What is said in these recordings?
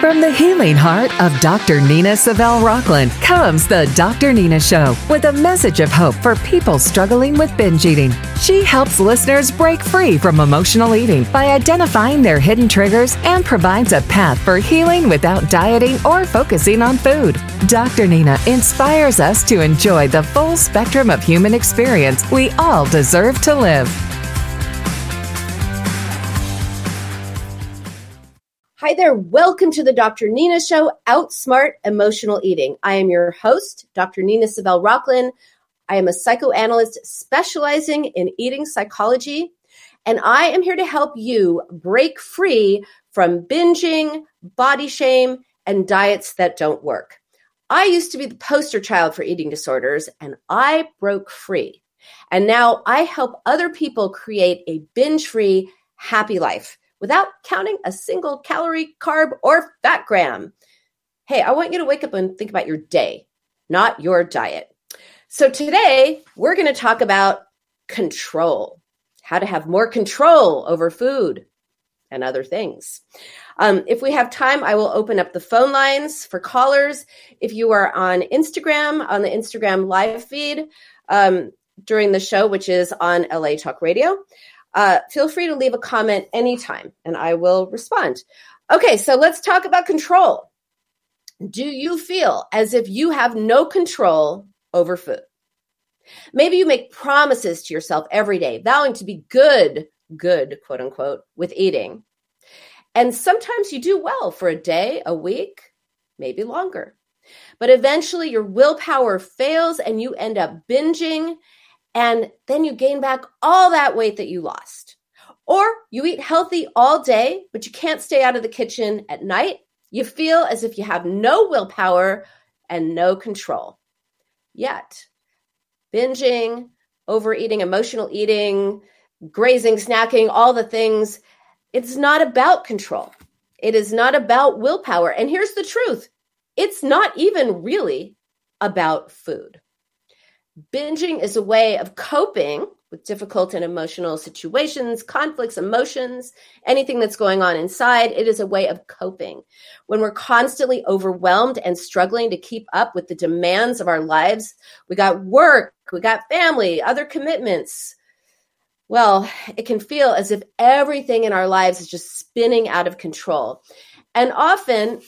From the healing heart of Dr. Nina Savelle Rocklin comes the Dr. Nina Show with a message of hope for people struggling with binge eating. She helps listeners break free from emotional eating by identifying their hidden triggers and provides a path for healing without dieting or focusing on food. Dr. Nina inspires us to enjoy the full spectrum of human experience we all deserve to live. Hi there. Welcome to the Dr. Nina Show, Outsmart Emotional Eating. I am your host, Dr. Nina Savelle Rocklin. I am a psychoanalyst specializing in eating psychology, and I am here to help you break free from binging, body shame, and diets that don't work. I used to be the poster child for eating disorders, and I broke free. And now I help other people create a binge free, happy life without counting a single calorie, carb, or fat gram. Hey, I want you to wake up and think about your day, not your diet. So today we're going to talk about control, how to have more control over food and other things. Um, if we have time, I will open up the phone lines for callers. If you are on Instagram, on the Instagram live feed um, during the show, which is on LA Talk Radio, uh, feel free to leave a comment anytime and I will respond. Okay, so let's talk about control. Do you feel as if you have no control over food? Maybe you make promises to yourself every day, vowing to be good, good, quote unquote, with eating. And sometimes you do well for a day, a week, maybe longer. But eventually your willpower fails and you end up binging and then you gain back all that weight that you lost. Or you eat healthy all day, but you can't stay out of the kitchen at night. You feel as if you have no willpower and no control. Yet, binging, overeating, emotional eating, grazing, snacking, all the things, it's not about control. It is not about willpower. And here's the truth it's not even really about food. Binging is a way of coping with difficult and emotional situations, conflicts, emotions, anything that's going on inside. It is a way of coping. When we're constantly overwhelmed and struggling to keep up with the demands of our lives, we got work, we got family, other commitments. Well, it can feel as if everything in our lives is just spinning out of control. And often,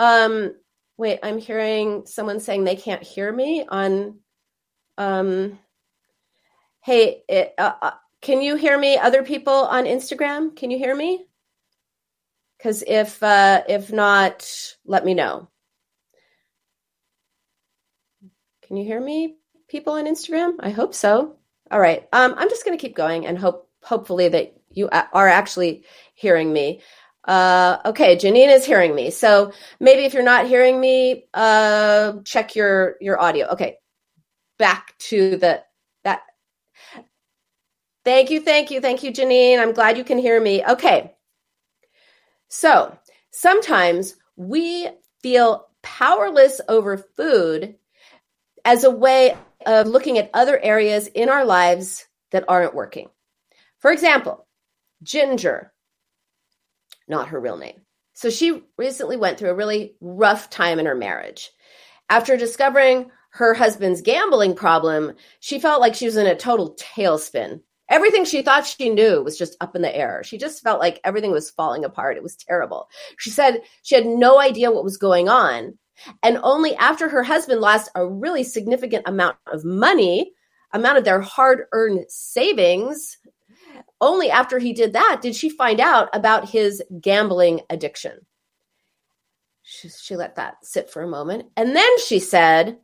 um, Wait, I'm hearing someone saying they can't hear me on. Um, hey, it, uh, uh, can you hear me? Other people on Instagram, can you hear me? Because if uh, if not, let me know. Can you hear me, people on Instagram? I hope so. All right. Um, I'm just going to keep going and hope hopefully that you are actually hearing me. Uh, okay, Janine is hearing me. So maybe if you're not hearing me, uh, check your your audio. Okay, back to the that. Thank you, thank you, thank you, Janine. I'm glad you can hear me. Okay, so sometimes we feel powerless over food as a way of looking at other areas in our lives that aren't working. For example, Ginger not her real name. So she recently went through a really rough time in her marriage. After discovering her husband's gambling problem, she felt like she was in a total tailspin. Everything she thought she knew was just up in the air. She just felt like everything was falling apart. It was terrible. She said she had no idea what was going on. And only after her husband lost a really significant amount of money, amount of their hard earned savings, only after he did that did she find out about his gambling addiction. She, she let that sit for a moment. And then she said,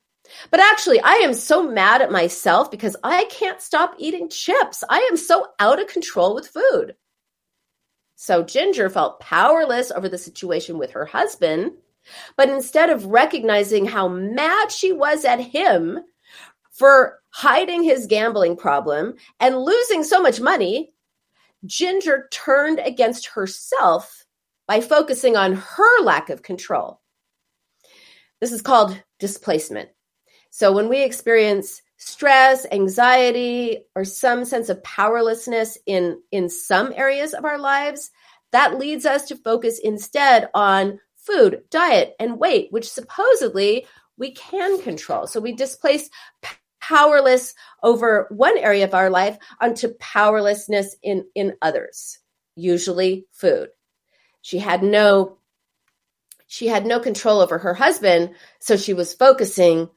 But actually, I am so mad at myself because I can't stop eating chips. I am so out of control with food. So Ginger felt powerless over the situation with her husband. But instead of recognizing how mad she was at him for hiding his gambling problem and losing so much money, Ginger turned against herself by focusing on her lack of control. This is called displacement. So when we experience stress, anxiety, or some sense of powerlessness in, in some areas of our lives, that leads us to focus instead on food, diet, and weight, which supposedly we can control. So we displace powerless over one area of our life onto powerlessness in, in others, usually food. She had no she had no control over her husband, so she was focusing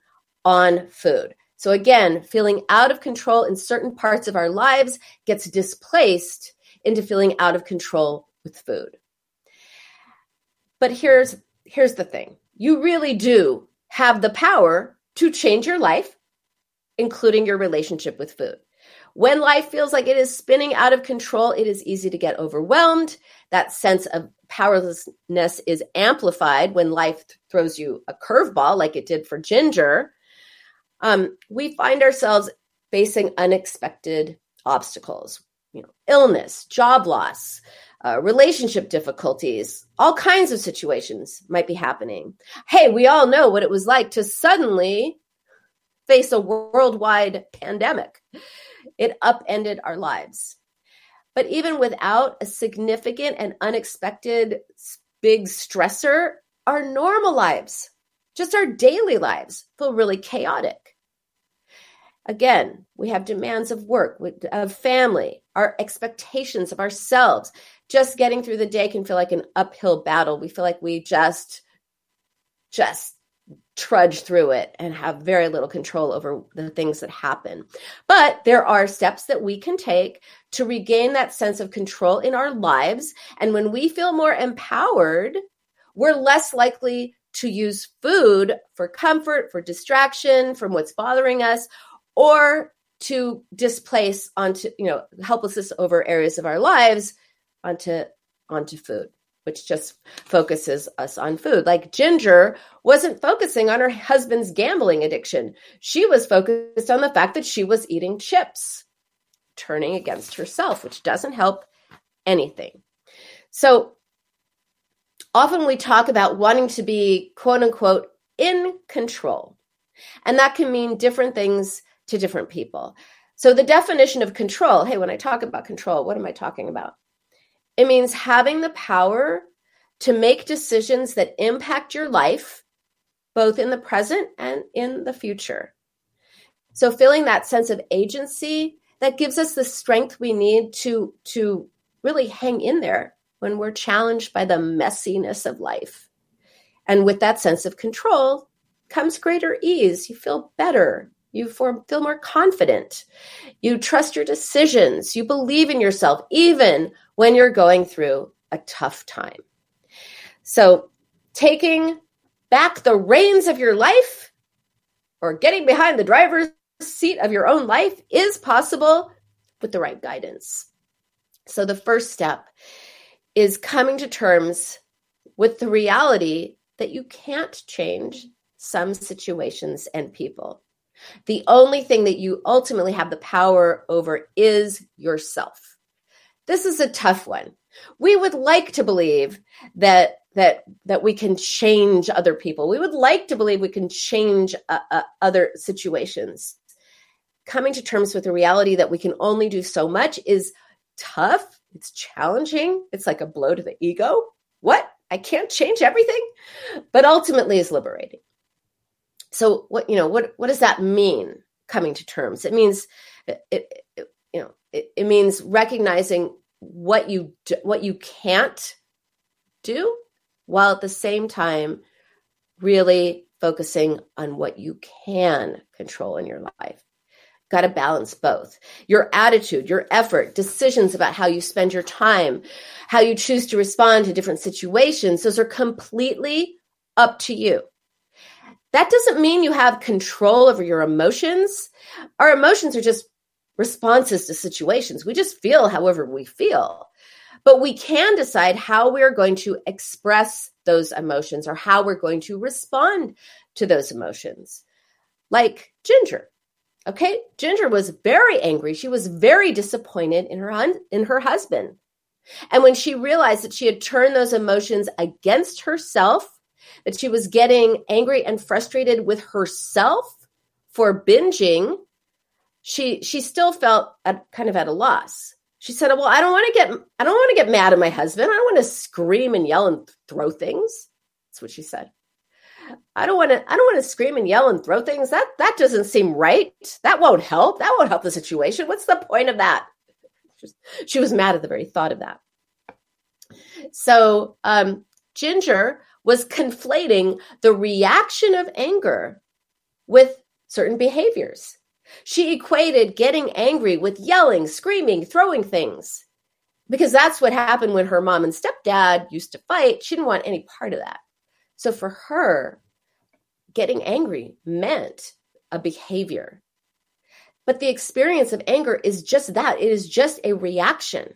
on food. So again, feeling out of control in certain parts of our lives gets displaced into feeling out of control with food. But here's here's the thing. You really do have the power to change your life, including your relationship with food. When life feels like it is spinning out of control, it is easy to get overwhelmed. That sense of powerlessness is amplified when life throws you a curveball, like it did for Ginger. Um, we find ourselves facing unexpected obstacles, you know, illness, job loss, uh, relationship difficulties, all kinds of situations might be happening. Hey, we all know what it was like to suddenly face a worldwide pandemic. It upended our lives. But even without a significant and unexpected big stressor, our normal lives, just our daily lives, feel really chaotic. Again, we have demands of work, of family, our expectations of ourselves. Just getting through the day can feel like an uphill battle. We feel like we just, just trudge through it and have very little control over the things that happen. But there are steps that we can take to regain that sense of control in our lives. And when we feel more empowered, we're less likely to use food for comfort, for distraction from what's bothering us, or to displace onto you know helplessness over areas of our lives onto onto food which just focuses us on food like ginger wasn't focusing on her husband's gambling addiction she was focused on the fact that she was eating chips turning against herself which doesn't help anything so often we talk about wanting to be quote unquote in control and that can mean different things to different people. So the definition of control, hey, when I talk about control, what am I talking about? It means having the power to make decisions that impact your life, both in the present and in the future. So feeling that sense of agency that gives us the strength we need to to really hang in there when we're challenged by the messiness of life. And with that sense of control comes greater ease. You feel better. You form, feel more confident. You trust your decisions. You believe in yourself, even when you're going through a tough time. So, taking back the reins of your life or getting behind the driver's seat of your own life is possible with the right guidance. So, the first step is coming to terms with the reality that you can't change some situations and people. The only thing that you ultimately have the power over is yourself. This is a tough one. We would like to believe that that that we can change other people. We would like to believe we can change uh, uh, other situations. Coming to terms with the reality that we can only do so much is tough. It's challenging. It's like a blow to the ego. What? I can't change everything, but ultimately is liberating so what you know what what does that mean coming to terms? It means it, it, you know it, it, means recognizing what you do, what you can't do while at the same time really focusing on what you can control in your life. Got to balance both. Your attitude your effort decisions about how you spend your time how you choose to respond to different situations those are completely up to you that doesn't mean you have control over your emotions. Our emotions are just responses to situations. We just feel however we feel. But we can decide how we're going to express those emotions or how we're going to respond to those emotions. Like Ginger. Okay? Ginger was very angry. She was very disappointed in her in her husband. And when she realized that she had turned those emotions against herself that she was getting angry and frustrated with herself for binging, she she still felt at, kind of at a loss. she said, "Well, I don't want to get I don't want to get mad at my husband. I don't want to scream and yell and throw things." That's what she said. I don't want to I don't want to scream and yell and throw things. That that doesn't seem right. That won't help. That won't help the situation. What's the point of that? She was mad at the very thought of that. So, um, Ginger was conflating the reaction of anger with certain behaviors. She equated getting angry with yelling, screaming, throwing things. Because that's what happened when her mom and stepdad used to fight. She didn't want any part of that. So for her, getting angry meant a behavior. But the experience of anger is just that it is just a reaction.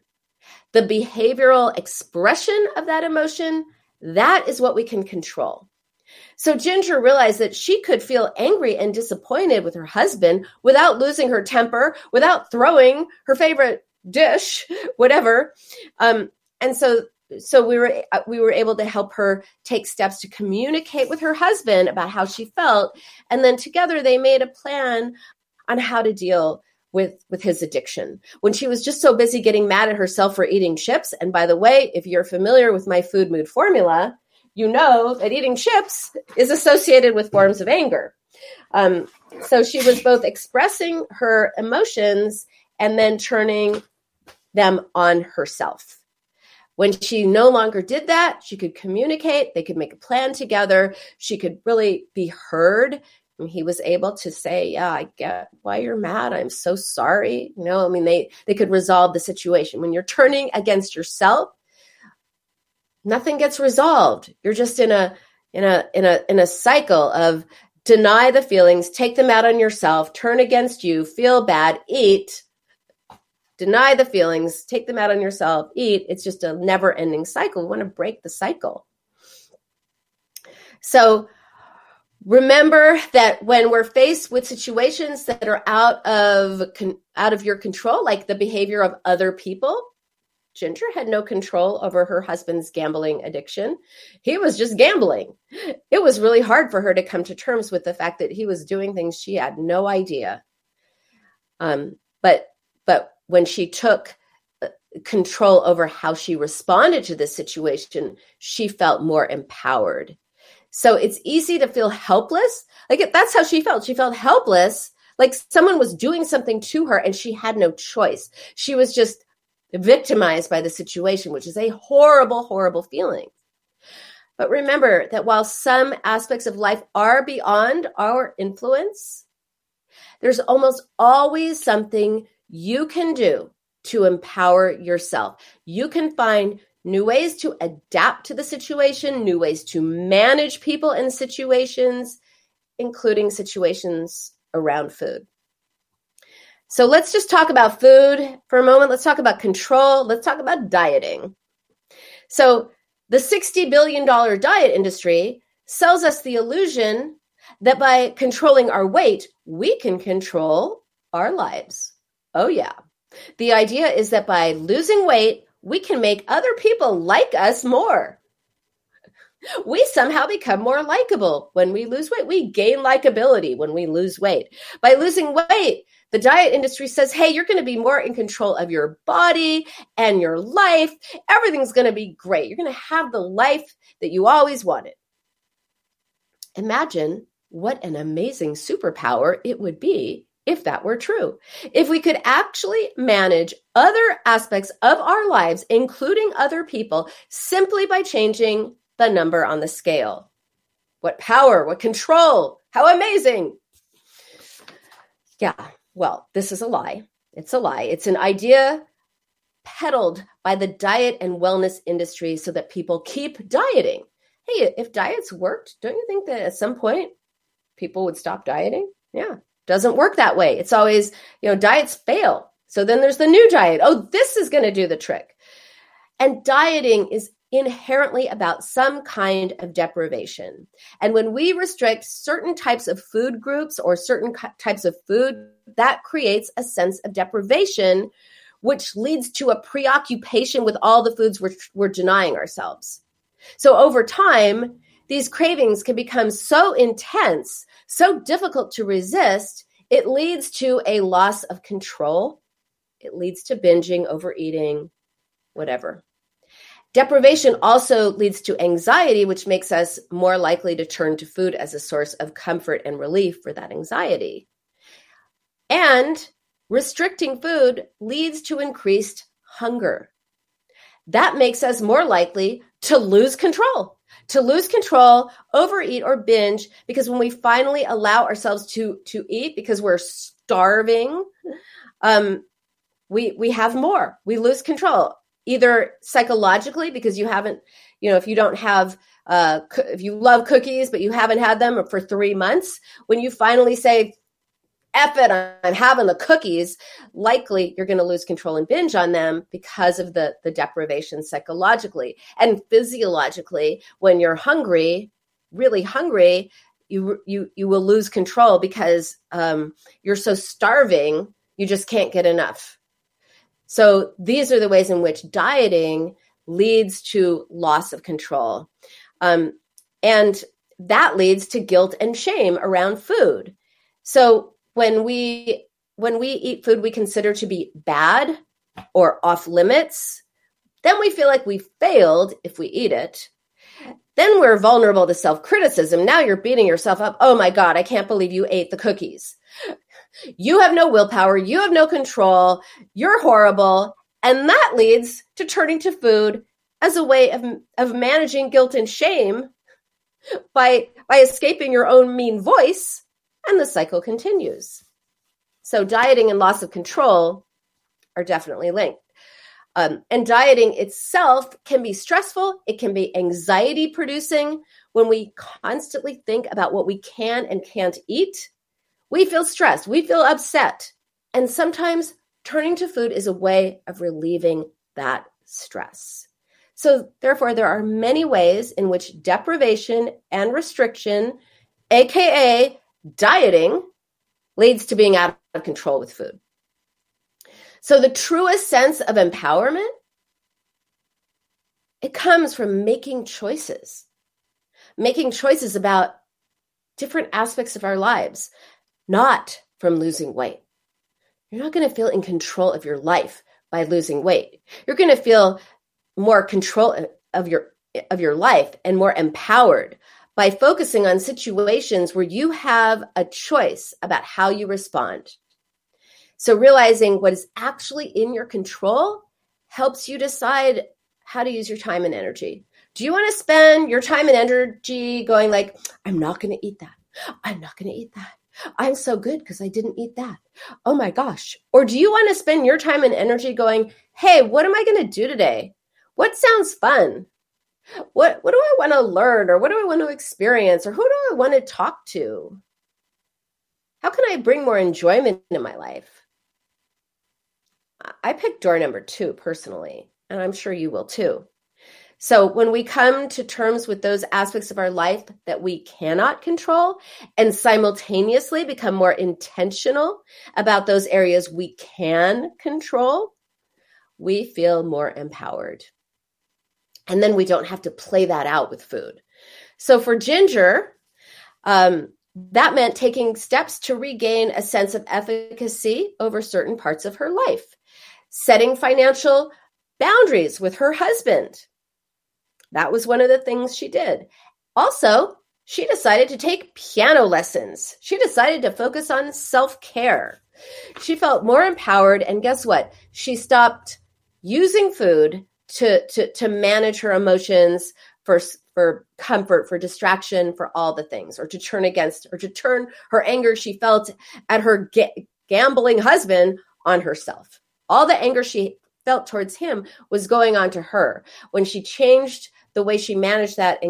The behavioral expression of that emotion, that is what we can control. So Ginger realized that she could feel angry and disappointed with her husband without losing her temper, without throwing her favorite dish, whatever. Um, and so so we were uh, we were able to help her take steps to communicate with her husband about how she felt and then together they made a plan on how to deal with with his addiction when she was just so busy getting mad at herself for eating chips and by the way if you're familiar with my food mood formula you know that eating chips is associated with forms of anger. Um, so she was both expressing her emotions and then turning them on herself. When she no longer did that, she could communicate, they could make a plan together, she could really be heard. And he was able to say, Yeah, I get why you're mad. I'm so sorry. You know, I mean, they they could resolve the situation. When you're turning against yourself, nothing gets resolved. You're just in a in a in a in a cycle of deny the feelings, take them out on yourself, turn against you, feel bad, eat, deny the feelings, take them out on yourself, eat. It's just a never-ending cycle. We want to break the cycle. So remember that when we're faced with situations that are out of out of your control like the behavior of other people Ginger had no control over her husband's gambling addiction. He was just gambling. It was really hard for her to come to terms with the fact that he was doing things she had no idea. Um, but but when she took uh, control over how she responded to this situation, she felt more empowered. So it's easy to feel helpless. Like that's how she felt. She felt helpless, like someone was doing something to her and she had no choice. She was just victimized by the situation, which is a horrible, horrible feeling. But remember that while some aspects of life are beyond our influence, there's almost always something you can do to empower yourself. You can find new ways to adapt to the situation, new ways to manage people in situations, including situations around food. So let's just talk about food for a moment. Let's talk about control. Let's talk about dieting. So, the $60 billion diet industry sells us the illusion that by controlling our weight, we can control our lives. Oh, yeah. The idea is that by losing weight, we can make other people like us more. We somehow become more likable when we lose weight. We gain likability when we lose weight. By losing weight, the diet industry says, hey, you're going to be more in control of your body and your life. Everything's going to be great. You're going to have the life that you always wanted. Imagine what an amazing superpower it would be if that were true. If we could actually manage other aspects of our lives, including other people, simply by changing the number on the scale. What power, what control, how amazing. Yeah, well, this is a lie. It's a lie. It's an idea peddled by the diet and wellness industry so that people keep dieting. Hey, if diets worked, don't you think that at some point people would stop dieting? Yeah, doesn't work that way. It's always, you know, diets fail. So then there's the new diet. Oh, this is going to do the trick. And dieting is inherently about some kind of deprivation. And when we restrict certain types of food groups or certain types of food, that creates a sense of deprivation, which leads to a preoccupation with all the foods we're, we're denying ourselves. So over time, these cravings can become so intense, so difficult to resist, it leads to a loss of control It leads to binging, overeating, whatever. Deprivation also leads to anxiety, which makes us more likely to turn to food as a source of comfort and relief for that anxiety. And restricting food leads to increased hunger. That makes us more likely to lose control, to lose control, overeat or binge, because when we finally allow ourselves to, to eat because we're starving, um, we, we have more, we lose control either psychologically because you haven't you know if you don't have uh if you love cookies but you haven't had them for three months when you finally say F it, I'm having the cookies, likely you're going to lose control and binge on them because of the, the deprivation psychologically. And physiologically, when you're hungry, really hungry, you, you, you will lose control because um, you're so starving, you just can't get enough. So these are the ways in which dieting leads to loss of control. Um, and that leads to guilt and shame around food. So when we when we eat food we consider to be bad or off limits, then we feel like we failed if we eat it. Then we're vulnerable to self criticism. Now you're beating yourself up. Oh my God, I can't believe you ate the cookies. You have no willpower. You have no control. You're horrible. And that leads to turning to food as a way of, of managing guilt and shame by, by escaping your own mean voice. And the cycle continues. So, dieting and loss of control are definitely linked. Um, and dieting itself can be stressful, it can be anxiety producing. When we constantly think about what we can and can't eat, we feel stressed, we feel upset. And sometimes turning to food is a way of relieving that stress. So, therefore, there are many ways in which deprivation and restriction, AKA dieting, leads to being out of control with food. So, the truest sense of empowerment it comes from making choices, making choices about different aspects of our lives, not from losing weight. You're not going to feel in control of your life by losing weight. You're going to feel more control of your of your life and more empowered by focusing on situations where you have a choice about how you respond. So realizing what is actually in your control helps you decide how to use your time and energy. Do you want to spend your time and energy going like I'm not going to eat that. I'm not going to eat that. I'm so good because I didn't eat that. Oh my gosh. Or do you want to spend your time and energy going, hey, what am I going to do today? What sounds fun? What, what do I want to learn? Or what do I want to experience? Or who do I want to talk to? How can I bring more enjoyment in my life? I picked door number two personally, and I'm sure you will too. So when we come to terms with those aspects of our life that we cannot control and simultaneously become more intentional about those areas we can control, we feel more empowered. And then we don't have to play that out with food. So for Ginger, um, that meant taking steps to regain a sense of efficacy over certain parts of her life, setting financial boundaries with her husband, that was one of the things she did. Also, she decided to take piano lessons. She decided to focus on self care. She felt more empowered. And guess what? She stopped using food to, to, to manage her emotions for, for comfort, for distraction, for all the things, or to turn against, or to turn her anger she felt at her ga- gambling husband on herself. All the anger she felt towards him was going on to her. When she changed the way she managed that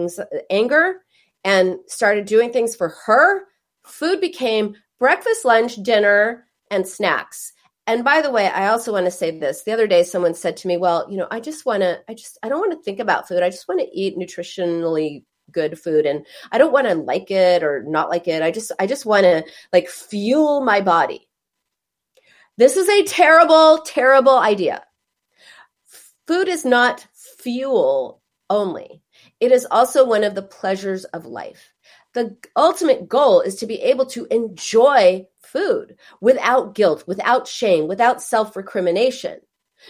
anger and started doing things for her, food became breakfast, lunch, dinner, and snacks. And by the way, I also want to say this. The other day, someone said to me, Well, you know, I just want to, I just, I don't want to think about food. I just want to eat nutritionally good food and I don't want to like it or not like it. I just, I just want to like fuel my body. This is a terrible, terrible idea. Food is not fuel only. It is also one of the pleasures of life. The ultimate goal is to be able to enjoy food without guilt, without shame, without self recrimination,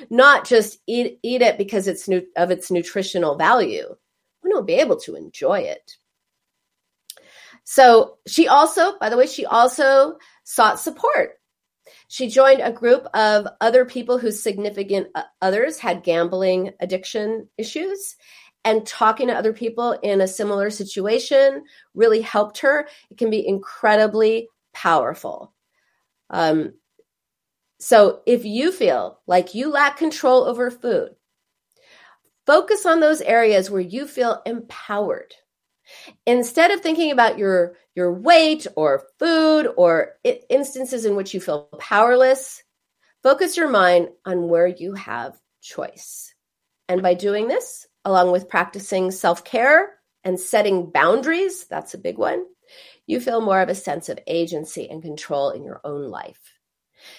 not just eat, eat it because it's nu- of its nutritional value. We don't be able to enjoy it. So she also, by the way, she also sought support. She joined a group of other people whose significant uh, others had gambling addiction issues and talking to other people in a similar situation really helped her. It can be incredibly powerful. Um, so if you feel like you lack control over food, focus on those areas where you feel empowered. Instead of thinking about your your weight or food or instances in which you feel powerless, focus your mind on where you have choice. And by doing this, along with practicing self care and setting boundaries, that's a big one, you feel more of a sense of agency and control in your own life.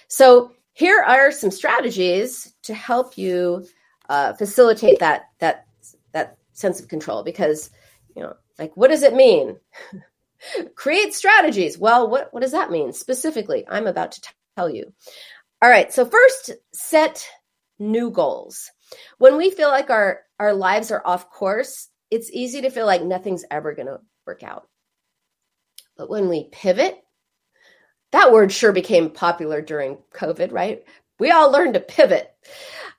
So, here are some strategies to help you uh, facilitate that that that sense of control. Because you know, like, what does it mean? Create strategies. Well, what what does that mean specifically? I'm about to tell you. All right. So first, set new goals. When we feel like our our lives are off course, it's easy to feel like nothing's ever going to work out. But when we pivot, that word sure became popular during COVID, right? We all learned to pivot.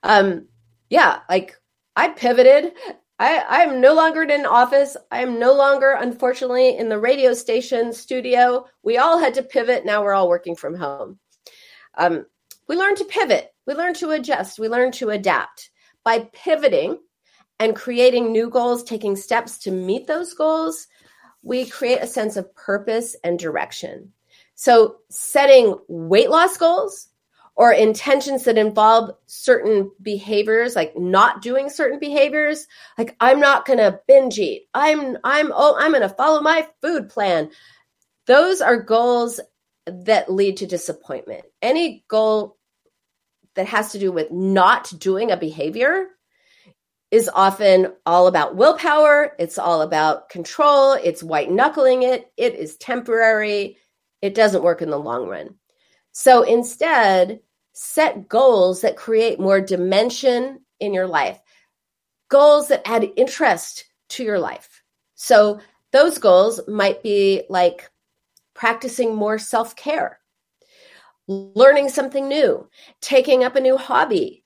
Um, yeah, like I pivoted. I, I'm no longer in an office. I'm no longer, unfortunately, in the radio station studio. We all had to pivot. Now we're all working from home. Um, we learned to pivot. We learned to adjust. We learned to adapt. By pivoting, and creating new goals, taking steps to meet those goals, we create a sense of purpose and direction. So, setting weight loss goals or intentions that involve certain behaviors like not doing certain behaviors like i'm not going to binge eat. I'm i'm oh i'm going to follow my food plan. Those are goals that lead to disappointment. Any goal that has to do with not doing a behavior is often all about willpower. It's all about control. It's white knuckling it. It is temporary. It doesn't work in the long run. So instead, set goals that create more dimension in your life, goals that add interest to your life. So those goals might be like practicing more self care, learning something new, taking up a new hobby,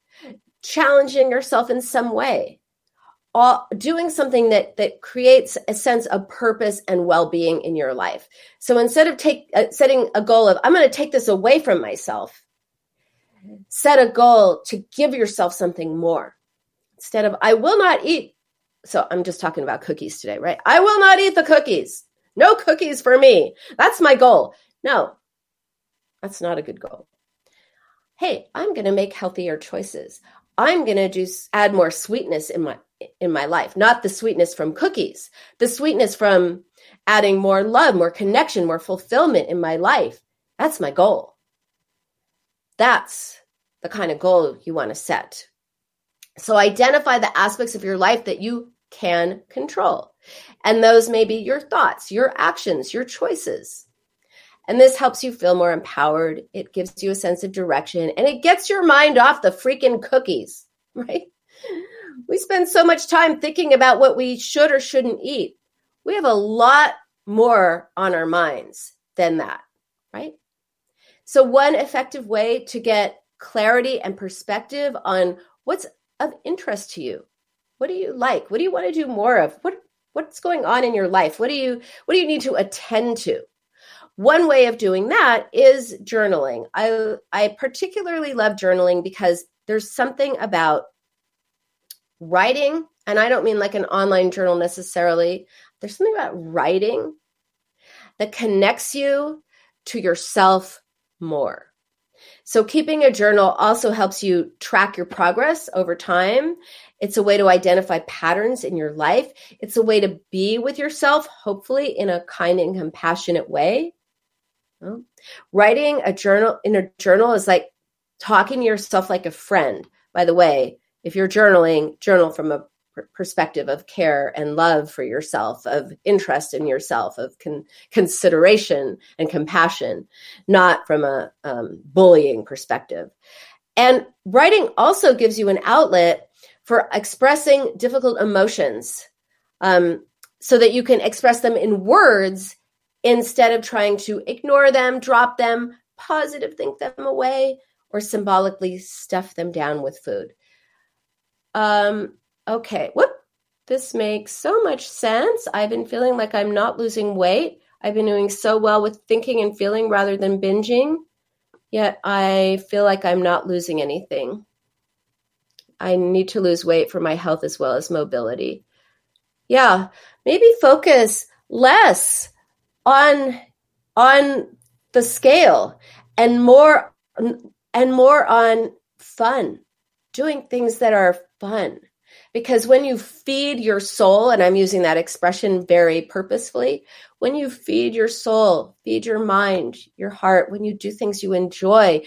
challenging yourself in some way all, doing something that that creates a sense of purpose and well-being in your life. So instead of take uh, setting a goal of i'm going to take this away from myself set a goal to give yourself something more. Instead of i will not eat so i'm just talking about cookies today right? I will not eat the cookies. No cookies for me. That's my goal. No that's not a good goal hey i'm going to make healthier choices I'm going to just add more sweetness in my in my life, not the sweetness from cookies, the sweetness from adding more love, more connection, more fulfillment in my life. That's my goal. That's the kind of goal you want to set. So identify the aspects of your life that you can control. And those may be your thoughts, your actions, your choices. And this helps you feel more empowered. It gives you a sense of direction and it gets your mind off the freaking cookies, right? We spend so much time thinking about what we should or shouldn't eat. We have a lot more on our minds than that, right? So, one effective way to get clarity and perspective on what's of interest to you. What do you like? What do you want to do more of? What what's going on in your life? What do you what do you need to attend to? One way of doing that is journaling. I I particularly love journaling because there's something about writing, and I don't mean like an online journal necessarily. There's something about writing that connects you to yourself more. So, keeping a journal also helps you track your progress over time. It's a way to identify patterns in your life. It's a way to be with yourself, hopefully in a kind and compassionate way. Writing a journal in a journal is like talking to yourself like a friend. By the way, if you're journaling, journal from a perspective of care and love for yourself, of interest in yourself, of con- consideration and compassion, not from a um, bullying perspective. And writing also gives you an outlet for expressing difficult emotions um, so that you can express them in words instead of trying to ignore them, drop them, positive think them away, or symbolically stuff them down with food. Um, okay, whoop. This makes so much sense. I've been feeling like I'm not losing weight. I've been doing so well with thinking and feeling rather than binging, yet I feel like I'm not losing anything. I need to lose weight for my health as well as mobility. Yeah, maybe focus less on on the scale and more and more on fun doing things that are fun. Because when you feed your soul and i'm using that expression very purposefully when you feed your soul feed your mind your heart when you do things you enjoy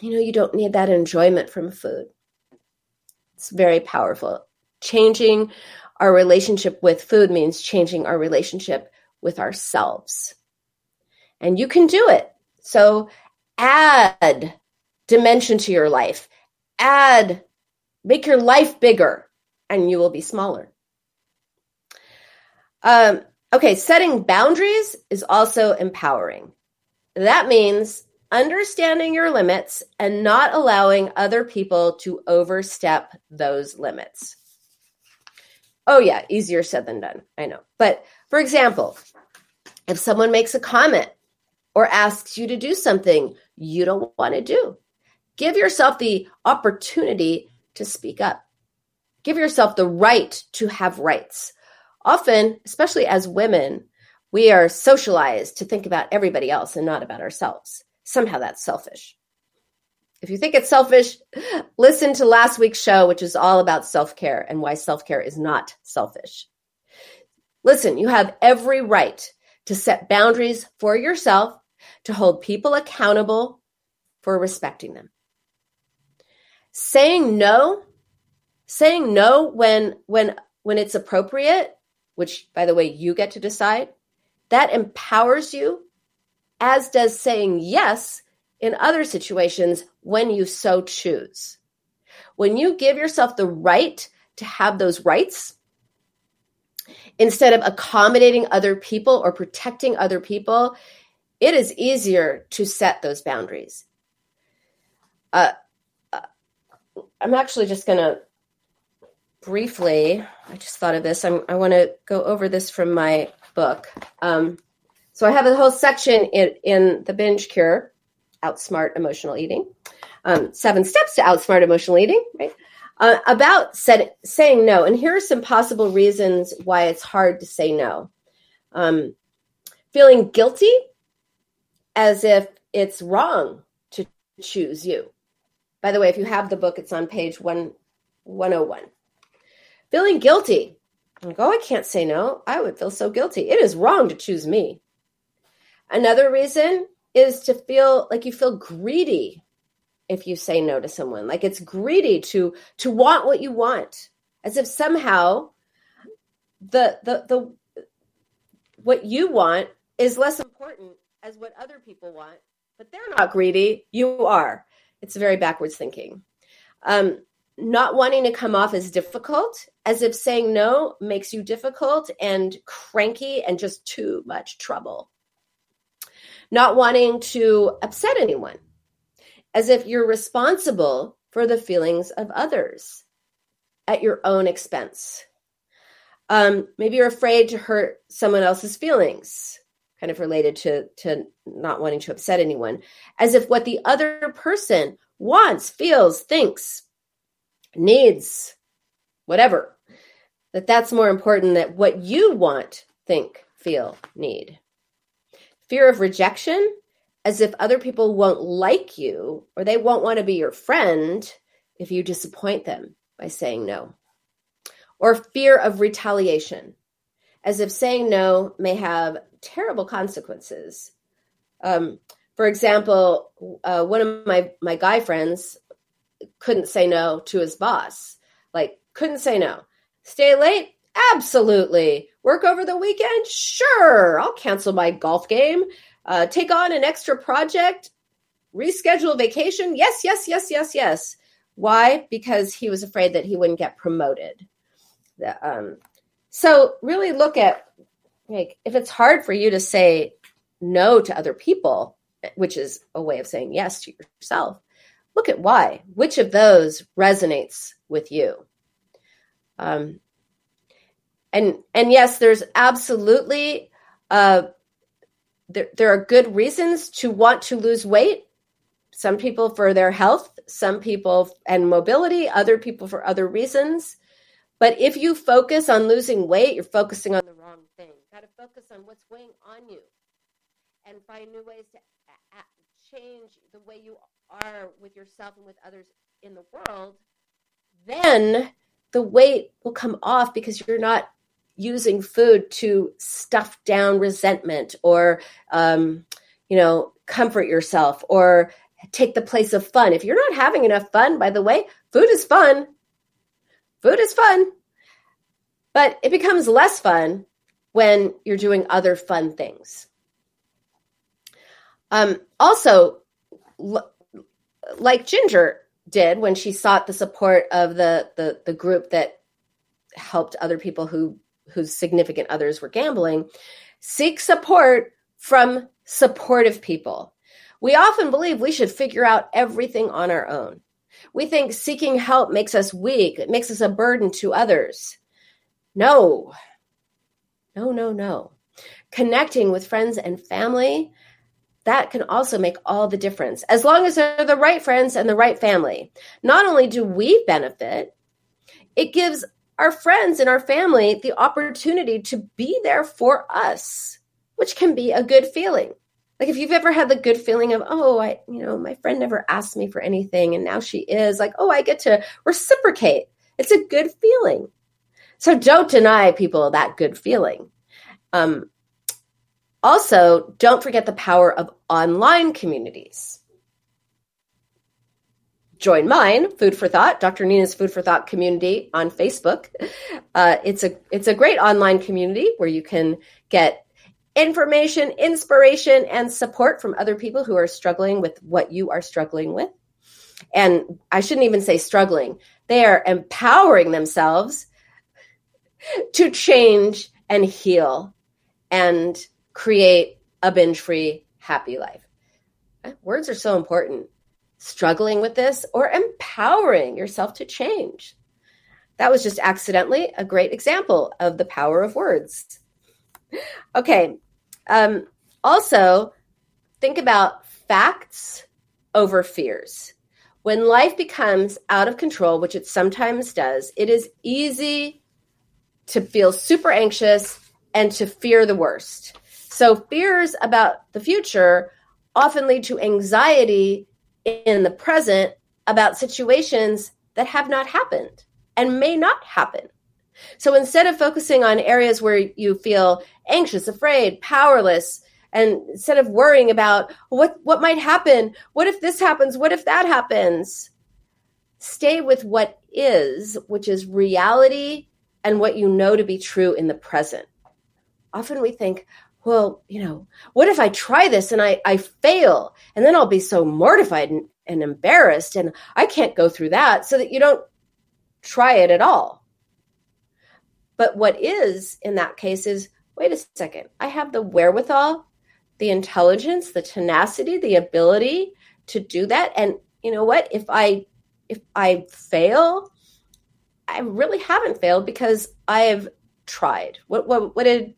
you know you don't need that enjoyment from food. It's very powerful. Changing our relationship with food means changing our relationship with ourselves. And you can do it. So add dimension to your life. Add make your life bigger and you will be smaller. Um, okay setting boundaries is also empowering. That means understanding your limits and not allowing other people to overstep those limits. Oh yeah easier said than done. I know. But for example if someone makes a comment or asks you to do something you don't want to do Give yourself the opportunity to speak up. Give yourself the right to have rights. Often, especially as women, we are socialized to think about everybody else and not about ourselves. Somehow that's selfish. If you think it's selfish, listen to last week's show, which is all about self care and why self care is not selfish. Listen, you have every right to set boundaries for yourself, to hold people accountable for respecting them. Saying no saying no when when when it's appropriate which by the way you get to decide that empowers you as does saying yes in other situations when you so choose. When you give yourself the right to have those rights instead of accommodating other people or protecting other people it is easier to set those boundaries uh, I'm actually just going to briefly, I just thought of this. I'm, i want to go over this from my book. Um, so I have a whole section in, in the binge cure, outsmart emotional eating, um, seven steps to outsmart emotional eating, right? Uh, about set, saying no. And here are some possible reasons why it's hard to say no. Um, feeling guilty as if it's wrong to choose you. By the way, if you have the book, it's on page one, 101. Feeling guilty. Like, oh, I can't say no. I would feel so guilty. It is wrong to choose me. Another reason is to feel like you feel greedy if you say no to someone. Like it's greedy to to want what you want, as if somehow the the the what you want is less important as what other people want. But they're not greedy. You are. It's very backwards thinking. Um, not wanting to come off as difficult, as if saying no makes you difficult and cranky and just too much trouble. Not wanting to upset anyone, as if you're responsible for the feelings of others at your own expense. Um, maybe you're afraid to hurt someone else's feelings, kind of related to to not wanting to upset anyone as if what the other person wants feels thinks needs whatever that that's more important than what you want think feel need fear of rejection as if other people won't like you or they won't want to be your friend if you disappoint them by saying no or fear of retaliation as if saying no may have terrible consequences. Um, for example, uh, one of my my guy friends couldn't say no to his boss. Like couldn't say no. Stay late? Absolutely. Work over the weekend? Sure. I'll cancel my golf game. Uh, take on an extra project? Reschedule vacation? Yes, yes, yes, yes, yes. Why? Because he was afraid that he wouldn't get promoted. Um, so really look at like if it's hard for you to say no to other people, which is a way of saying yes to yourself, look at why. Which of those resonates with you? Um, and and yes, there's absolutely there there are good reasons to want to lose weight. Some people for their health, some people and mobility, other people for other reasons. But if you focus on losing weight, you're focusing on the wrong thing. You got to focus on what's weighing on you and find new ways to change the way you are with yourself and with others in the world. Then the weight will come off because you're not using food to stuff down resentment or, um, you know, comfort yourself or take the place of fun. If you're not having enough fun, by the way, food is fun. Food is fun, but it becomes less fun when you're doing other fun things. Um, also, l- like Ginger did when she sought the support of the, the the group that helped other people who whose significant others were gambling, seek support from supportive people. We often believe we should figure out everything on our own. We think seeking help makes us weak, it makes us a burden to others. No, no, no, no. Connecting with friends and family, that can also make all the difference, as long as they're the right friends and the right family. Not only do we benefit, it gives our friends and our family the opportunity to be there for us, which can be a good feeling. Like if you've ever had the good feeling of, oh, I, you know, my friend never asked me for anything and now she is like, oh, I get to reciprocate. It's a good feeling. So don't deny people that good feeling. Um, also, don't forget the power of online communities. Join mine, Food for Thought, Dr. Nina's Food for Thought community on Facebook. Uh, it's a it's a great online community where you can get information, inspiration, and support from other people who are struggling with what you are struggling with. And I shouldn't even say struggling, they are empowering themselves to change and heal and create a binge free, happy life. Words are so important. Struggling with this or empowering yourself to change. That was just accidentally a great example of the power of words. Okay, um, also, think about facts over fears. When life becomes out of control, which it sometimes does, it is easy to feel super anxious and to fear the worst. So, fears about the future often lead to anxiety in the present about situations that have not happened and may not happen. So instead of focusing on areas where you feel anxious, afraid, powerless, and instead of worrying about what what might happen, what if this happens, what if that happens, stay with what is, which is reality and what you know to be true in the present. Often we think, well, you know, what if I try this and I, I fail? And then I'll be so mortified and, and embarrassed and I can't go through that so that you don't try it at all. But what is in that case is wait a second, I have the wherewithal, the intelligence, the tenacity, the ability to do that. And you know what? If I if I fail, I really haven't failed because I have tried. What what what did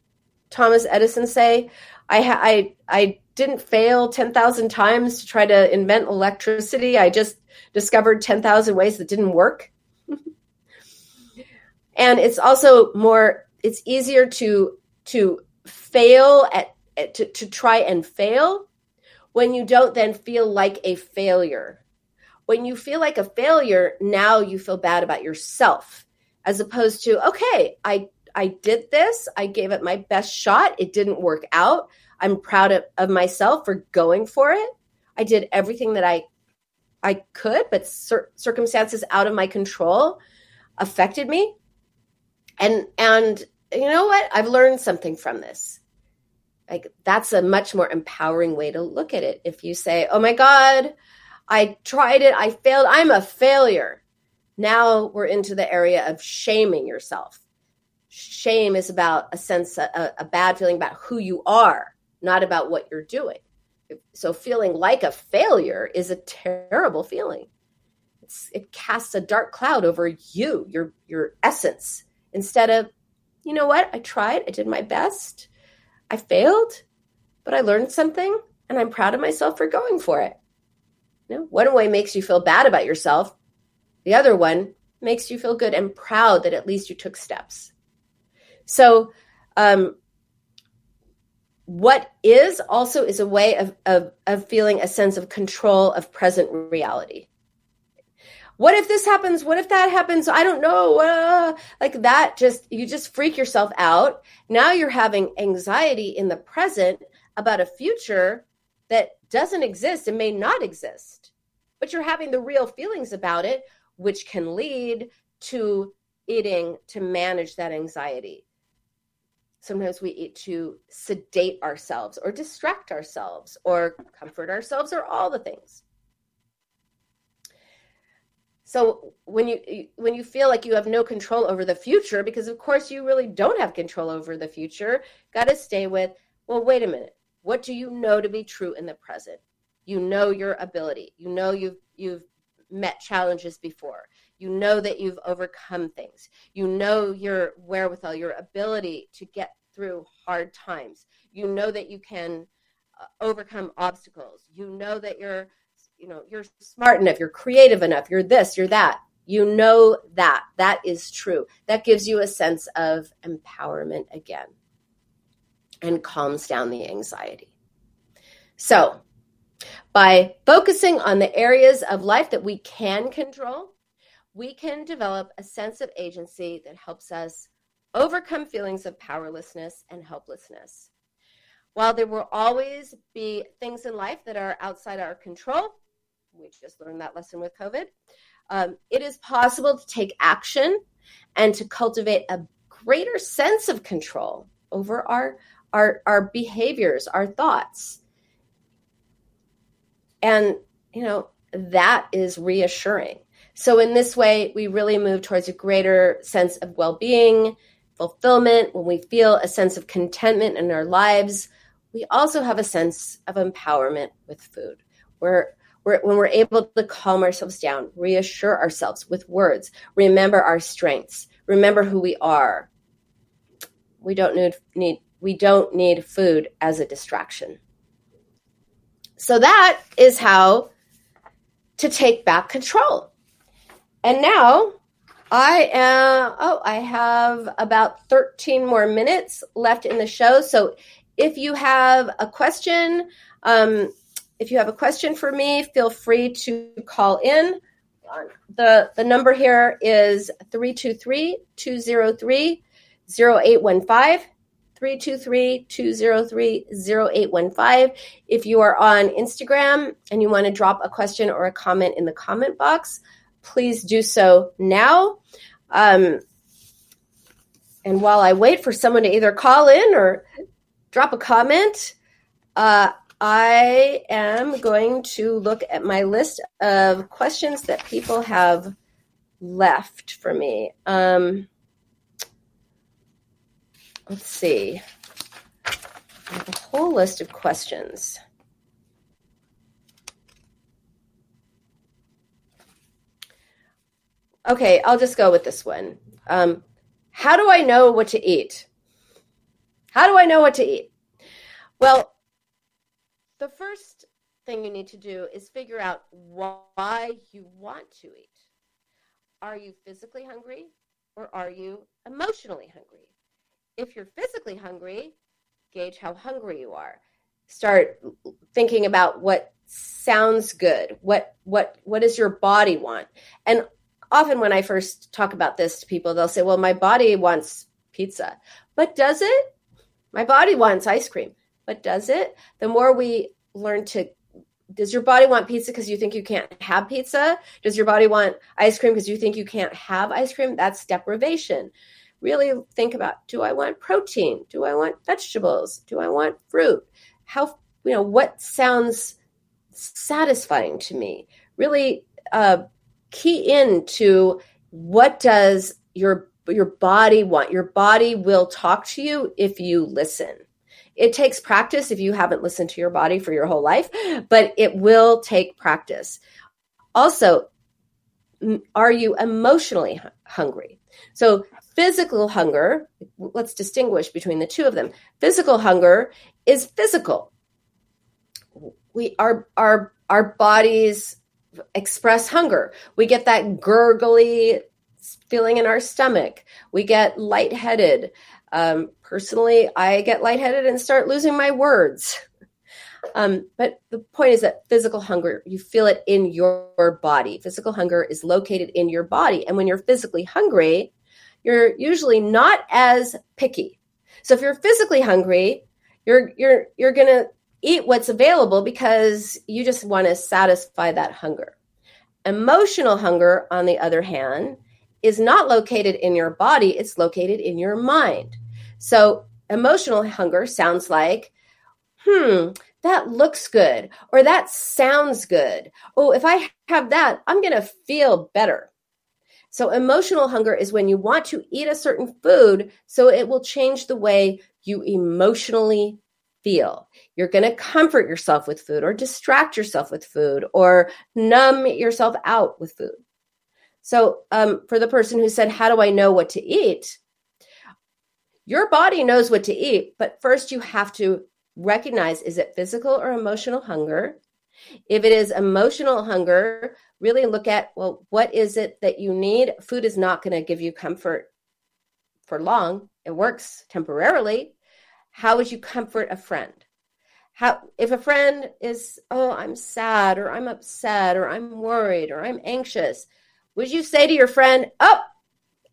Thomas Edison say? I ha- I I didn't fail 10,000 times to try to invent electricity. I just discovered 10,000 ways that didn't work and it's also more it's easier to to fail at, at to, to try and fail when you don't then feel like a failure when you feel like a failure now you feel bad about yourself as opposed to okay i i did this i gave it my best shot it didn't work out i'm proud of, of myself for going for it i did everything that i i could but cir- circumstances out of my control affected me And and you know what? I've learned something from this. Like that's a much more empowering way to look at it. If you say, "Oh my god, I tried it, I failed, I'm a failure." Now we're into the area of shaming yourself. Shame is about a sense a, a bad feeling about who you are, not about what you're doing. So feeling like a failure is a terrible feeling. It's, it casts a dark cloud over you, your your essence, instead of, you know what? I tried, I did my best. I failed, but I learned something and I'm proud of myself for going for it. You know, one way makes you feel bad about yourself. The other one makes you feel good and proud that at least you took steps. So, um, what is also is a way of, of, of feeling a sense of control of present reality. What if this happens? What if that happens? I don't know. Uh, like that, just you just freak yourself out. Now you're having anxiety in the present about a future that doesn't exist and may not exist, but you're having the real feelings about it, which can lead to eating to manage that anxiety sometimes we eat to sedate ourselves or distract ourselves or comfort ourselves or all the things. So when you when you feel like you have no control over the future because of course you really don't have control over the future got to stay with well wait a minute. What do you know to be true in the present? You know your ability. You know you've you've met challenges before you know that you've overcome things. You know your wherewithal, your ability to get through hard times. You know that you can uh, overcome obstacles. You know that you're you know, you're smart enough, you're creative enough, you're this, you're that. You know that. That is true. That gives you a sense of empowerment again and calms down the anxiety. So, by focusing on the areas of life that we can control, we can develop a sense of agency that helps us overcome feelings of powerlessness and helplessness. While there will always be things in life that are outside our control, we just learned that lesson with COVID, um, it is possible to take action and to cultivate a greater sense of control over our, our, our behaviors, our thoughts. And, you know, that is reassuring. So, in this way, we really move towards a greater sense of well being, fulfillment, when we feel a sense of contentment in our lives. We also have a sense of empowerment with food. We're, we're, when we're able to calm ourselves down, reassure ourselves with words, remember our strengths, remember who we are. We don't need, need we don't need food as a distraction. So that is how to take back control. And now I am, oh, I have about 13 more minutes left in the show. So if you have a question, um, if you have a question for me, feel free to call in. The, the number here is 323 203 0815. 323 203 0815. If you are on Instagram and you want to drop a question or a comment in the comment box, please do so now. Um, and while I wait for someone to either call in or drop a comment, uh, I am going to look at my list of questions that people have left for me. Um, let's see. I have a whole list of questions. Okay, I'll just go with this one. Um, how do I know what to eat? How do I know what to eat? Well, the first thing you need to do is figure out why you want to eat. Are you physically hungry or are you emotionally hungry? If you're physically hungry, gauge how hungry you are. Start thinking about what sounds good. What what what does your body want? And often when I first talk about this to people, they'll say, well, my body wants pizza. But does it? My body wants ice cream. But does it? The more we learn to does your body want pizza because you think you can't have pizza? Does your body want ice cream because you think you can't have ice cream? That's deprivation. really think about do I want protein? Do I want vegetables? Do I want fruit? How, you know, what sounds satisfying to me? Really uh, key into what does your your body want? Your body will talk to you if you listen. It takes practice if you haven't listened to your body for your whole life, but it will take practice. Also, are you emotionally hungry? So, physical hunger, let's distinguish between the two of them. Physical hunger is physical. We our our our bodies express hunger. We get that gurgly feeling in our stomach. We get lightheaded. Um, personally, I get lightheaded and start losing my words. Um, but the point is that physical hunger, you feel it in your body. Physical hunger is located in your body. And when you're physically hungry, you're usually not as picky. So if you're physically hungry, you're you're you're to eat what's available because you just want to satisfy that hunger. Emotional hunger, on the other hand, is not located in your body, it's located in your mind. So, emotional hunger sounds like, hmm, that looks good, or that sounds good. Oh, if I have that, I'm going to feel better. So, emotional hunger is when you want to eat a certain food so it will change the way you emotionally feel. You're going to comfort yourself with food or distract yourself with food or numb yourself out with food. So, um, for the person who said, How do I know what to eat? Your body knows what to eat, but first you have to recognize is it physical or emotional hunger? If it is emotional hunger, really look at, well, what is it that you need? Food is not going to give you comfort for long, it works temporarily. How would you comfort a friend? How, if a friend is, oh, I'm sad or I'm upset or I'm worried or I'm anxious, would you say to your friend, oh,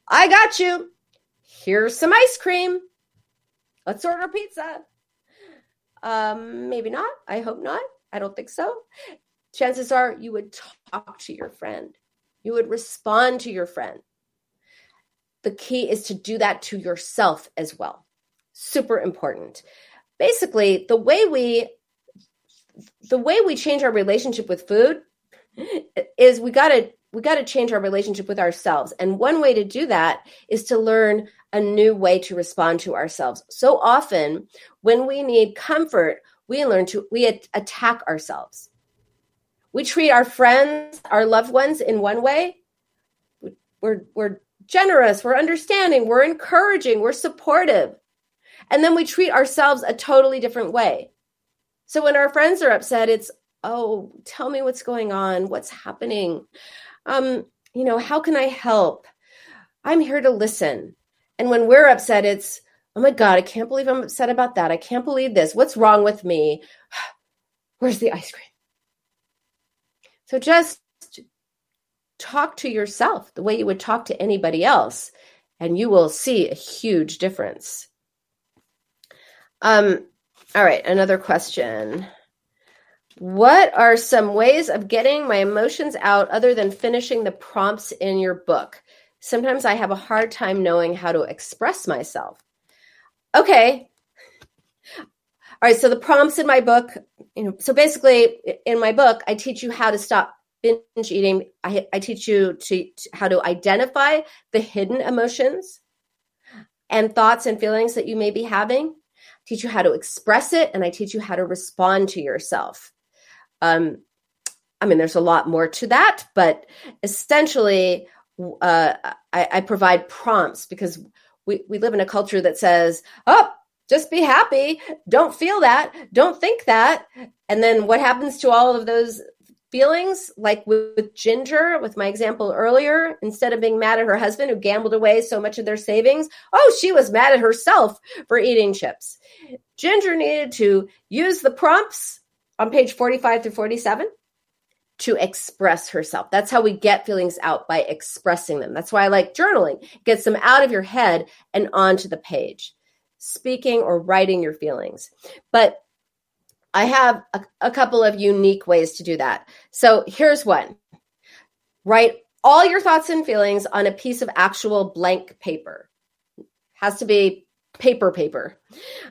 I got you. Here's some ice cream. Let's order pizza. Um, maybe not. I hope not. I don't think so. Chances are you would talk to your friend. You would respond to your friend. The key is to do that to yourself as well super important. Basically, the way we the way we change our relationship with food is we got to we got to change our relationship with ourselves. And one way to do that is to learn a new way to respond to ourselves. So often when we need comfort, we learn to we attack ourselves. We treat our friends, our loved ones in one way. We're we're generous, we're understanding, we're encouraging, we're supportive. And then we treat ourselves a totally different way. So when our friends are upset, it's, oh, tell me what's going on, what's happening. Um, you know, how can I help? I'm here to listen. And when we're upset, it's, oh my God, I can't believe I'm upset about that. I can't believe this. What's wrong with me? Where's the ice cream? So just talk to yourself the way you would talk to anybody else, and you will see a huge difference. Um, all right, another question. What are some ways of getting my emotions out other than finishing the prompts in your book? Sometimes I have a hard time knowing how to express myself. Okay. All right, so the prompts in my book, you know, so basically in my book, I teach you how to stop binge eating. I, I teach you to, to how to identify the hidden emotions and thoughts and feelings that you may be having teach you how to express it, and I teach you how to respond to yourself. Um, I mean, there's a lot more to that, but essentially, uh, I, I provide prompts because we, we live in a culture that says, oh, just be happy. Don't feel that. Don't think that. And then what happens to all of those feelings like with, with, ginger with my example earlier instead of being mad at her husband who gambled away so much of their savings oh she was mad at herself for eating chips. Ginger needed to use the prompts on page 45 through 47 to express herself. That's how we get feelings out by expressing them. That's why i like journaling. Gets them out of your head and onto the page speaking or writing your feelings. But I have a, a couple of unique ways to do that. So here's one write all your thoughts and feelings on a piece of actual blank paper. Has to be paper, paper.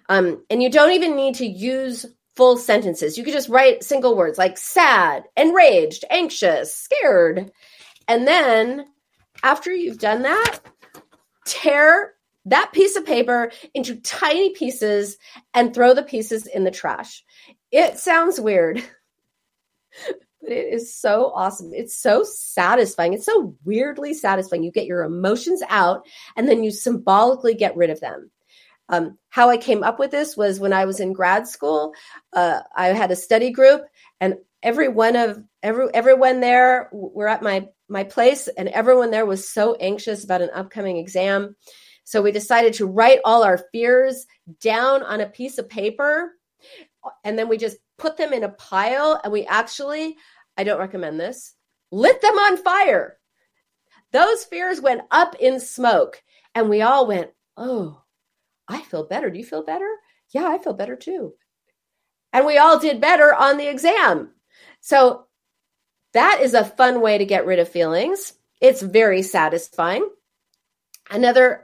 Um, and you don't even need to use full sentences. You could just write single words like sad, enraged, anxious, scared. And then after you've done that, tear that piece of paper into tiny pieces and throw the pieces in the trash. It sounds weird, but it is so awesome. It's so satisfying. It's so weirdly satisfying. You get your emotions out and then you symbolically get rid of them. Um, how I came up with this was when I was in grad school. Uh, I had a study group, and every one of every everyone there were at my my place, and everyone there was so anxious about an upcoming exam. So we decided to write all our fears down on a piece of paper, and then we just put them in a pile. And we actually, I don't recommend this, lit them on fire. Those fears went up in smoke, and we all went, "Oh." I feel better. Do you feel better? Yeah, I feel better too. And we all did better on the exam. So that is a fun way to get rid of feelings. It's very satisfying. Another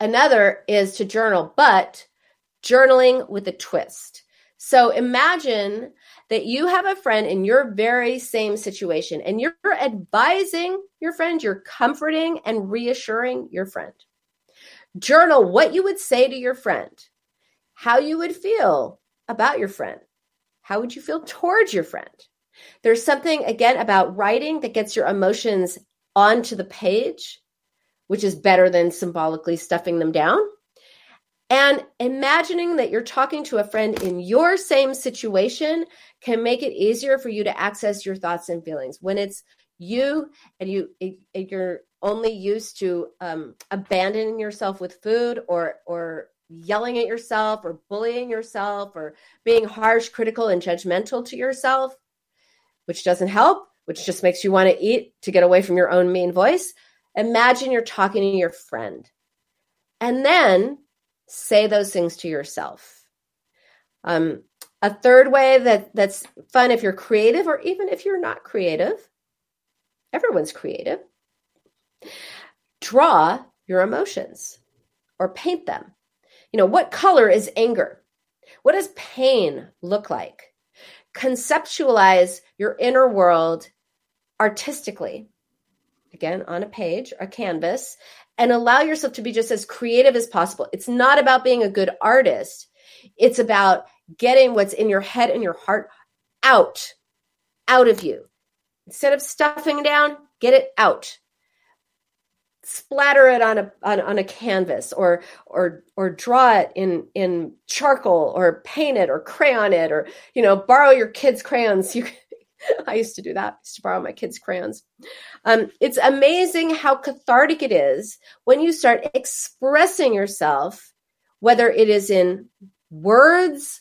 another is to journal, but journaling with a twist. So imagine that you have a friend in your very same situation and you're advising your friend, you're comforting and reassuring your friend. Journal what you would say to your friend, how you would feel about your friend, how would you feel towards your friend. There's something, again, about writing that gets your emotions onto the page, which is better than symbolically stuffing them down. And imagining that you're talking to a friend in your same situation can make it easier for you to access your thoughts and feelings. When it's you and you you're only used to um, abandoning yourself with food or or yelling at yourself or bullying yourself or being harsh critical and judgmental to yourself which doesn't help which just makes you want to eat to get away from your own mean voice imagine you're talking to your friend and then say those things to yourself um, a third way that that's fun if you're creative or even if you're not creative everyone's creative Draw your emotions or paint them. You know, what color is anger? What does pain look like? Conceptualize your inner world artistically, again, on a page, a canvas, and allow yourself to be just as creative as possible. It's not about being a good artist, it's about getting what's in your head and your heart out, out of you. Instead of stuffing down, get it out splatter it on a on, on a canvas or or or draw it in in charcoal or paint it or crayon it or you know borrow your kids crayons you I used to do that. I used to borrow my kids' crayons. Um, it's amazing how cathartic it is when you start expressing yourself, whether it is in words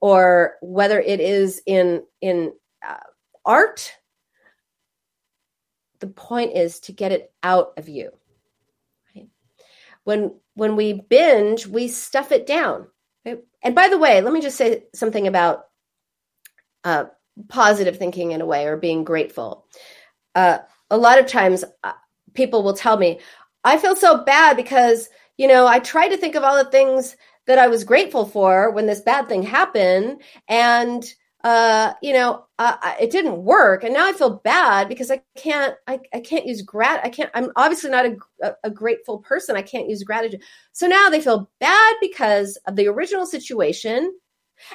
or whether it is in in uh, art. The point is to get it out of you when when we binge we stuff it down and by the way let me just say something about uh, positive thinking in a way or being grateful uh, a lot of times uh, people will tell me i feel so bad because you know i tried to think of all the things that i was grateful for when this bad thing happened and uh, you know, uh, it didn't work, and now I feel bad because I can't, I, I can't use grat. I can't. I'm obviously not a, a grateful person. I can't use gratitude. So now they feel bad because of the original situation,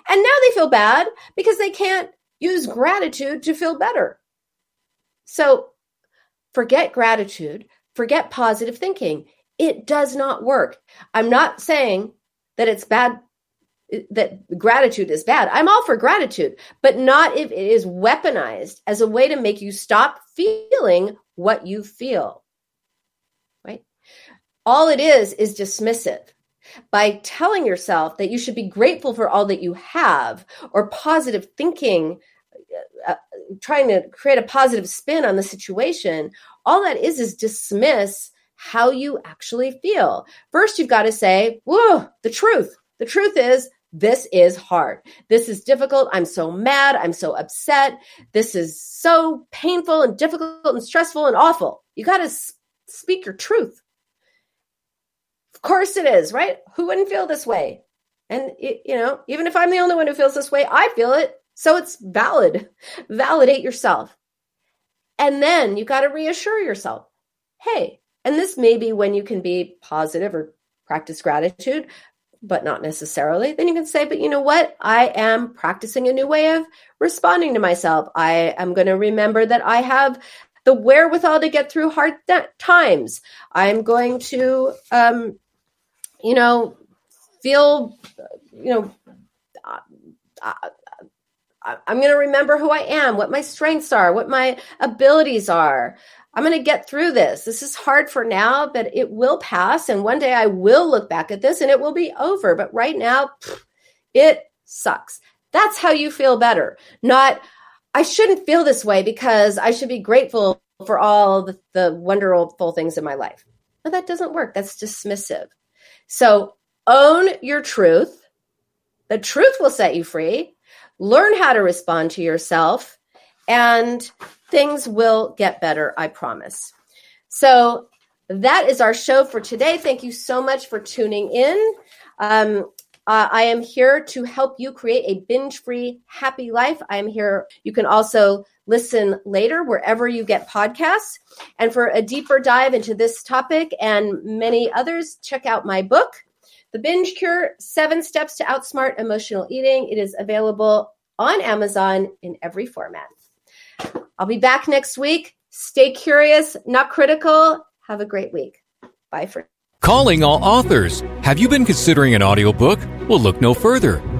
and now they feel bad because they can't use gratitude to feel better. So forget gratitude. Forget positive thinking. It does not work. I'm not saying that it's bad that gratitude is bad. I'm all for gratitude, but not if it is weaponized as a way to make you stop feeling what you feel. Right? All it is is dismissive. By telling yourself that you should be grateful for all that you have or positive thinking, uh, uh trying to create a positive spin on the situation, all that is is dismiss how you actually feel. First, you've got to say, whoa, the truth. The truth is, this is hard. This is difficult. I'm so mad. I'm so upset. This is so painful and difficult and stressful and awful. You got to speak your truth. Course it is, right? Who wouldn't feel this way? And, you know, even if I'm the only one who feels this way, I feel it. So it's valid. Validate yourself. And then you got to reassure yourself hey, and this may be when you can be positive or practice gratitude, but not necessarily. Then you can say, but you know what? I am practicing a new way of responding to myself. I am going to remember that I have the wherewithal to get through hard th- times. I'm going to, um, you know, feel, you know, uh, I'm going to remember who I am, what my strengths are, what my abilities are. I'm going to get through this. This is hard for now, but it will pass. And one day I will look back at this and it will be over. But right now, it sucks. That's how you feel better. Not, I shouldn't feel this way because I should be grateful for all the, the wonderful things in my life. But that doesn't work. That's dismissive. So own your truth. The truth will set you free learn how to respond to yourself, and things will get better, I promise. So that is our show for today. Thank you so much for tuning in. Um, uh, I am here to help you create a binge free, happy life. I am here. You can also listen later wherever you get podcasts. And for a deeper dive into this topic and many others, check out my book, the Binge Cure Seven Steps to Outsmart Emotional Eating. It is available on Amazon in every format. I'll be back next week. Stay curious, not critical. Have a great week. Bye for Calling all authors. Have you been considering an audiobook? Well, look no further.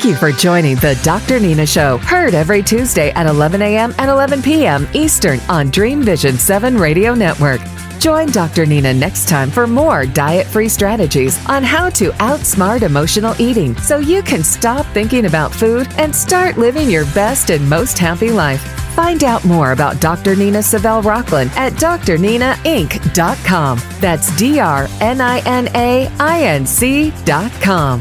Thank you for joining the Dr. Nina Show, heard every Tuesday at 11 a.m. and 11 p.m. Eastern on Dream Vision 7 Radio Network. Join Dr. Nina next time for more diet free strategies on how to outsmart emotional eating so you can stop thinking about food and start living your best and most happy life. Find out more about Dr. Nina Savelle Rocklin at drninainc.com. That's D R N I N A I N C.com.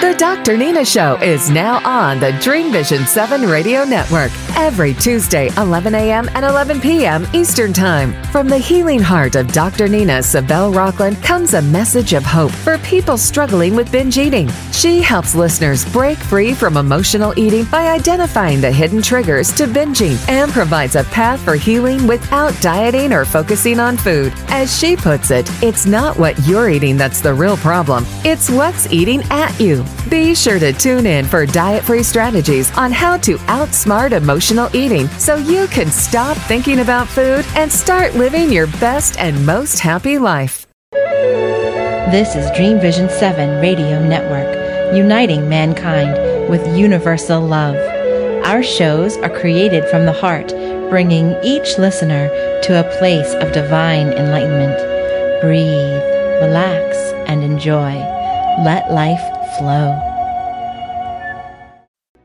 The Dr. Nina Show is now on the Dream Vision 7 Radio Network every Tuesday, 11 a.m. and 11 p.m. Eastern Time. From the healing heart of Dr. Nina Savelle Rocklin comes a message of hope for people struggling with binge eating. She helps listeners break free from emotional eating by identifying the hidden triggers to binging and provides a path for healing without dieting or focusing on food. As she puts it, it's not what you're eating that's the real problem, it's what's eating at you. Be sure to tune in for diet free strategies on how to outsmart emotional eating so you can stop thinking about food and start living your best and most happy life. This is Dream Vision 7 Radio Network, uniting mankind with universal love. Our shows are created from the heart, bringing each listener to a place of divine enlightenment. Breathe, relax, and enjoy. Let life flow.